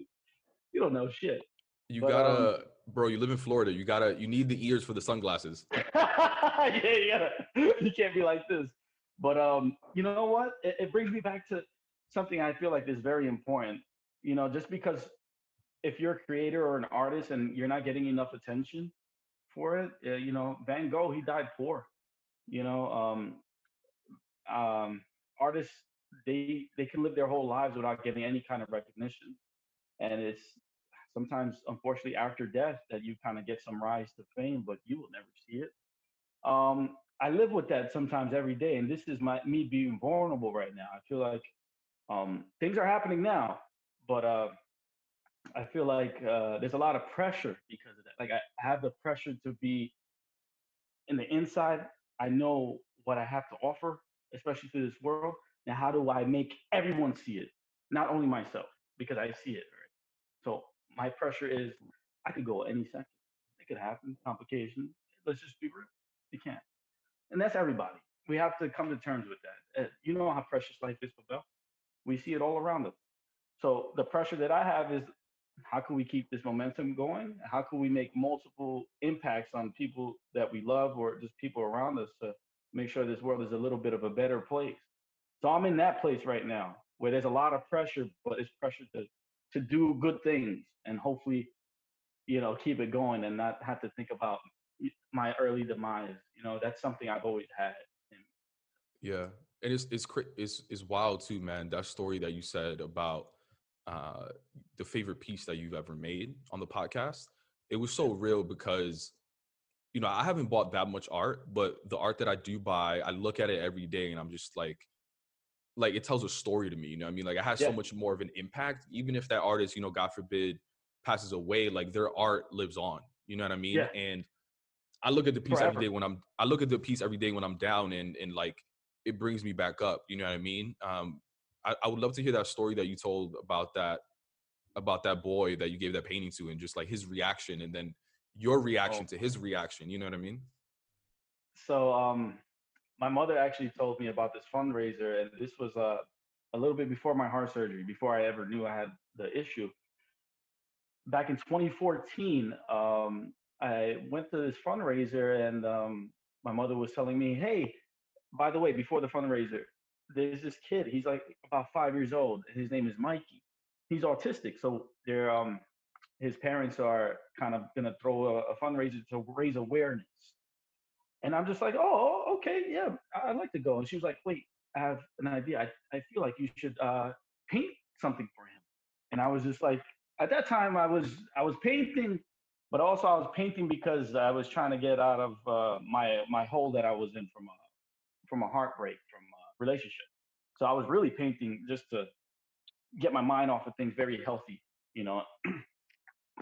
[SPEAKER 2] you don't know shit.
[SPEAKER 1] You
[SPEAKER 2] But,
[SPEAKER 1] gotta,
[SPEAKER 2] um,
[SPEAKER 1] bro. You live in Florida. You gotta. You need the ears for the sunglasses.
[SPEAKER 2] yeah, you gotta. You can't be like this. But um, you know what? It, it brings me back to something I feel like is very important. You know, just because if you're a creator or an artist and you're not getting enough attention for it, uh, you know, Van Gogh he died poor. You know, um, um, artists they they can live their whole lives without getting any kind of recognition, and it's sometimes unfortunately after death that you kind of get some rise to fame, but you will never see it. Um, I live with that sometimes every day, and this is my me being vulnerable right now. I feel like um, things are happening now, but uh, I feel like uh, there's a lot of pressure because of that. Like I have the pressure to be in the inside. I know what I have to offer, especially to this world. Now, how do I make everyone see it? Not only myself, because I see it. Right? So my pressure is I could go any second. It could happen. Complication. Let's just be real. It can't. And that's everybody. We have to come to terms with that. You know how precious life is, Pabel. We see it all around us. So the pressure that I have is how can we keep this momentum going? How can we make multiple impacts on people that we love or just people around us to make sure this world is a little bit of a better place? So I'm in that place right now where there's a lot of pressure, but it's pressure to to do good things and hopefully, you know, keep it going and not have to think about my early demise. You know, that's something I've always had.
[SPEAKER 1] Yeah, and it's it's it's it's wild too, man. That story that you said about uh the favorite piece that you've ever made on the podcast, it was so real because you know I haven't bought that much art, but the art that I do buy, I look at it every day, and I'm just like, like it tells a story to me. You know, what I mean, like it has so much more of an impact, even if that artist, you know, God forbid, passes away. Like their art lives on. You know what I mean?
[SPEAKER 2] Yeah.
[SPEAKER 1] And I look at the piece
[SPEAKER 2] Forever.
[SPEAKER 1] every day when I'm I look at the piece every day when I'm down and and like it brings me back up. You know what I mean? Um I, I would love to hear that story that you told about that about that boy that you gave that painting to and just like his reaction and then your reaction
[SPEAKER 2] Oh.
[SPEAKER 1] to his reaction. You know what I mean?
[SPEAKER 2] so um my mother actually told me about this fundraiser and this was uh, a little bit before my heart surgery before i ever knew i had the issue back in 2014 um i went to this fundraiser and um my mother was telling me hey by the way before the fundraiser there's this kid he's like about five years old his name is mikey he's autistic so they're um his parents are kind of gonna throw a, a fundraiser to raise awareness and I'm just like, oh, okay, yeah, I'd like to go. And she was like, wait, I have an idea. I, I feel like you should uh, paint something for him. And I was just like, at that time, I was I was painting, but also I was painting because I was trying to get out of uh, my my hole that I was in from a from a heartbreak relationship. So I was really painting just to get my mind off of things, very healthy, you know.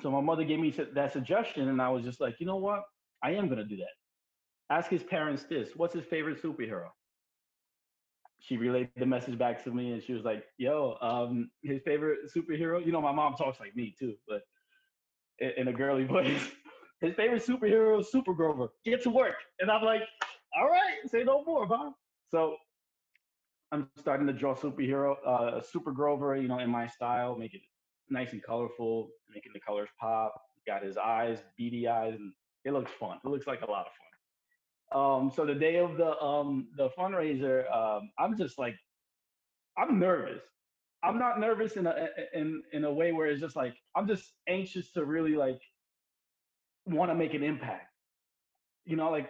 [SPEAKER 2] so my mother gave me that suggestion, and I was just like, you know what, I am gonna do that. Ask his parents this what's his favorite superhero? She relayed the message back to me and she was like yo um his favorite superhero? You know my mom talks like me too but in, a girly voice. His favorite superhero is super grover. Get to work. And i'm like all right say no more mom so i'm starting to draw superhero uh super grover you know in my style make it nice and colorful making the colors pop got his eyes beady eyes and it looks fun it looks like a lot of fun um, so the day of the um the fundraiser, um, I'm just like, I'm nervous. I'm not nervous in a in in a way where it's just like I'm just anxious to really like want to make an impact. You know, like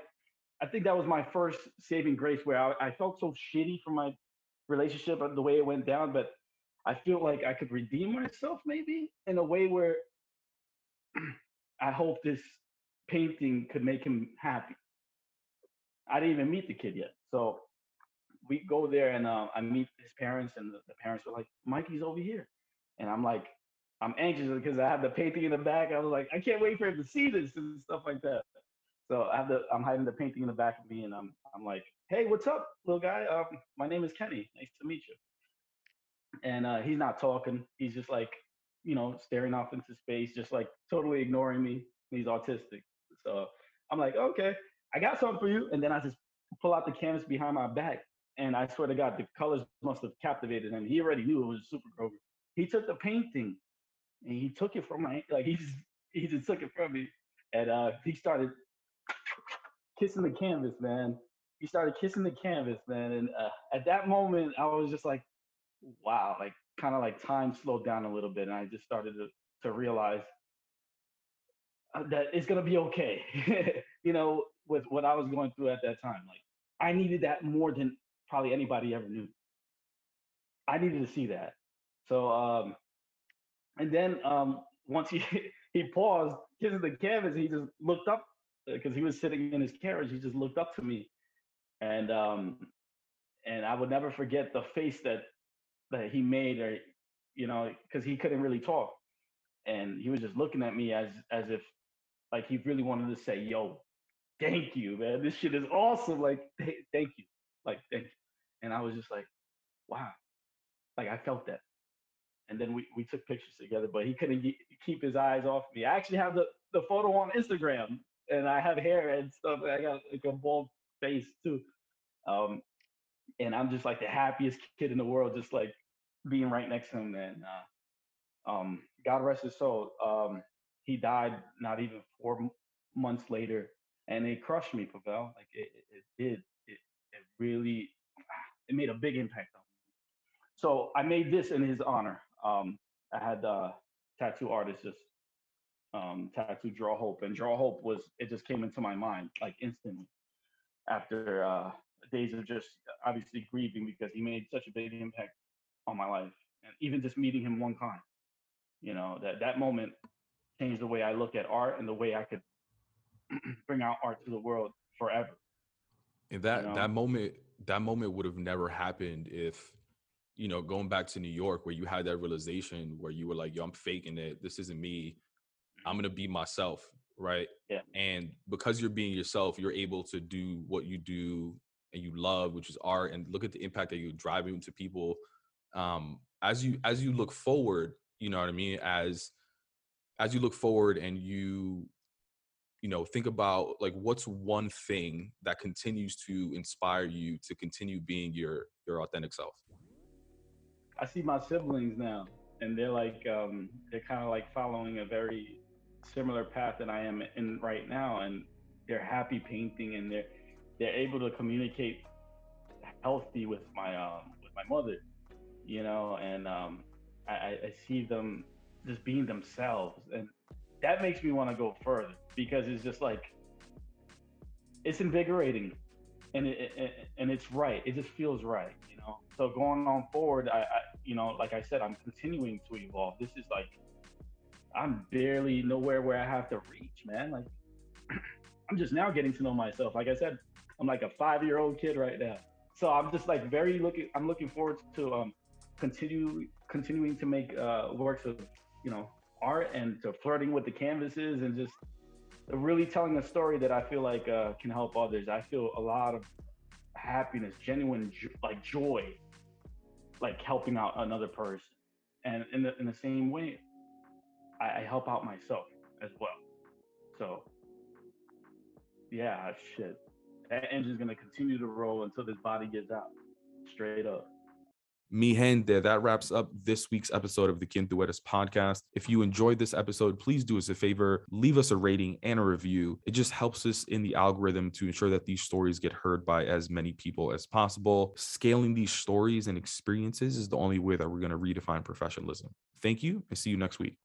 [SPEAKER 2] I think that was my first saving grace where I, I felt so shitty from my relationship and the way it went down, but I feel like I could redeem myself maybe in a way where I hope this painting could make him happy. I didn't even meet the kid yet. So we go there and uh, I meet his parents, and the, the parents were like, Mikey's over here. And I'm like, I'm anxious because I have the painting in the back. I was like, I can't wait for him to see this and stuff like that. So I have the I'm hiding the painting in the back of me, and I'm I'm like, hey, what's up, little guy? Um, my name is Kenny. Nice to meet you. And uh, he's not talking. He's just like, you know, staring off into space, just like totally ignoring me. He's autistic. So I'm like, okay, I got something for you. And then I just pull out the canvas behind my back. And I swear to God, the colors must have captivated him. He already knew it was Super Grover. He took the painting and he took it from my like he just he just took it from me. And uh he started kissing the canvas, man. He started kissing the canvas, man. And uh, at that moment, I was just like, wow, like kind of like time slowed down a little bit. And I just started to, to realize uh, that it's going to be okay. you know, with what I was going through at that time. Like, I needed that more than probably anybody ever knew. I needed to see that. So, um, and then um, once he he paused, kissing the canvas, he just looked up because he was sitting in his carriage. He just looked up to me, and um, and I would never forget the face that that he made, or you know, because he couldn't really talk, and he was just looking at me as as if like he really wanted to say, "Yo, thank you, man. This shit is awesome. Like, hey, thank you, like, thank you." And I was just like, "Wow," like I felt that. And then we, we took pictures together, but he couldn't keep his eyes off me. I actually have the, the photo on Instagram and I have hair and stuff. I got like a bald face too. Um, and I'm just like the happiest kid in the world, just like being right next to him. And uh, um, God rest his soul. Um, he died not even four m- months later, and it crushed me, Pabel. Like it, it, it did. It, it really, it made a big impact on me. So I made this in his honor. Um, I had uh, tattoo artist just um, tattoo Draw Hope, and Draw Hope was it just came into my mind like instantly after uh, days of just obviously grieving because he made such a big impact on my life, and even just meeting him one time, you know that that moment changed the way I look at art and the way I could bring out art to the world forever.
[SPEAKER 1] And that you know? that moment that moment would have never happened if you know going back to New York where you had that realization where you were like, "Yo, I'm faking it. This isn't me." I'm gonna be myself, right?
[SPEAKER 2] Yeah.
[SPEAKER 1] And because you're being yourself, you're able to do what you do and you love, which is art, and look at the impact that you're driving to people. Um, as you as you look forward, you know what I mean. As as you look forward and you you know think about like what's one thing that continues to inspire you to continue being your your authentic self
[SPEAKER 2] i see my siblings now and they're like um they're kind of like following a very similar path that I am in right now, and they're happy painting, and they're they're able to communicate healthy with my um with my mother, you know, and um I, I see them just being themselves, and that makes me want to go further because it's just like it's invigorating, and it, it and it's right. It just feels right, you know. So going on forward, I, I you know, like I said, I'm continuing to evolve. This is like I'm barely nowhere where I have to reach, man. Like I'm just now getting to know myself. Like I said, I'm like a five year old kid right now. So I'm just like very looking. I'm looking forward to um continue continuing to make uh works of you know art and to flirting with the canvases and just really telling a story that I feel like uh, can help others. I feel a lot of happiness, genuine jo- like joy, like helping out another person. And in the in the same way, I, I help out myself as well. So yeah, shit. That engine's gonna continue to roll until this body gets out. Straight up.
[SPEAKER 3] Mi gente, that wraps up this week's episode of the Quien Eres podcast. If you enjoyed this episode, please do us a favor, leave us a rating and a review. It just helps us in the algorithm to ensure that these stories get heard by as many people as possible. Scaling these stories and experiences is the only way that we're going to redefine professionalism. Thank you and see you next week.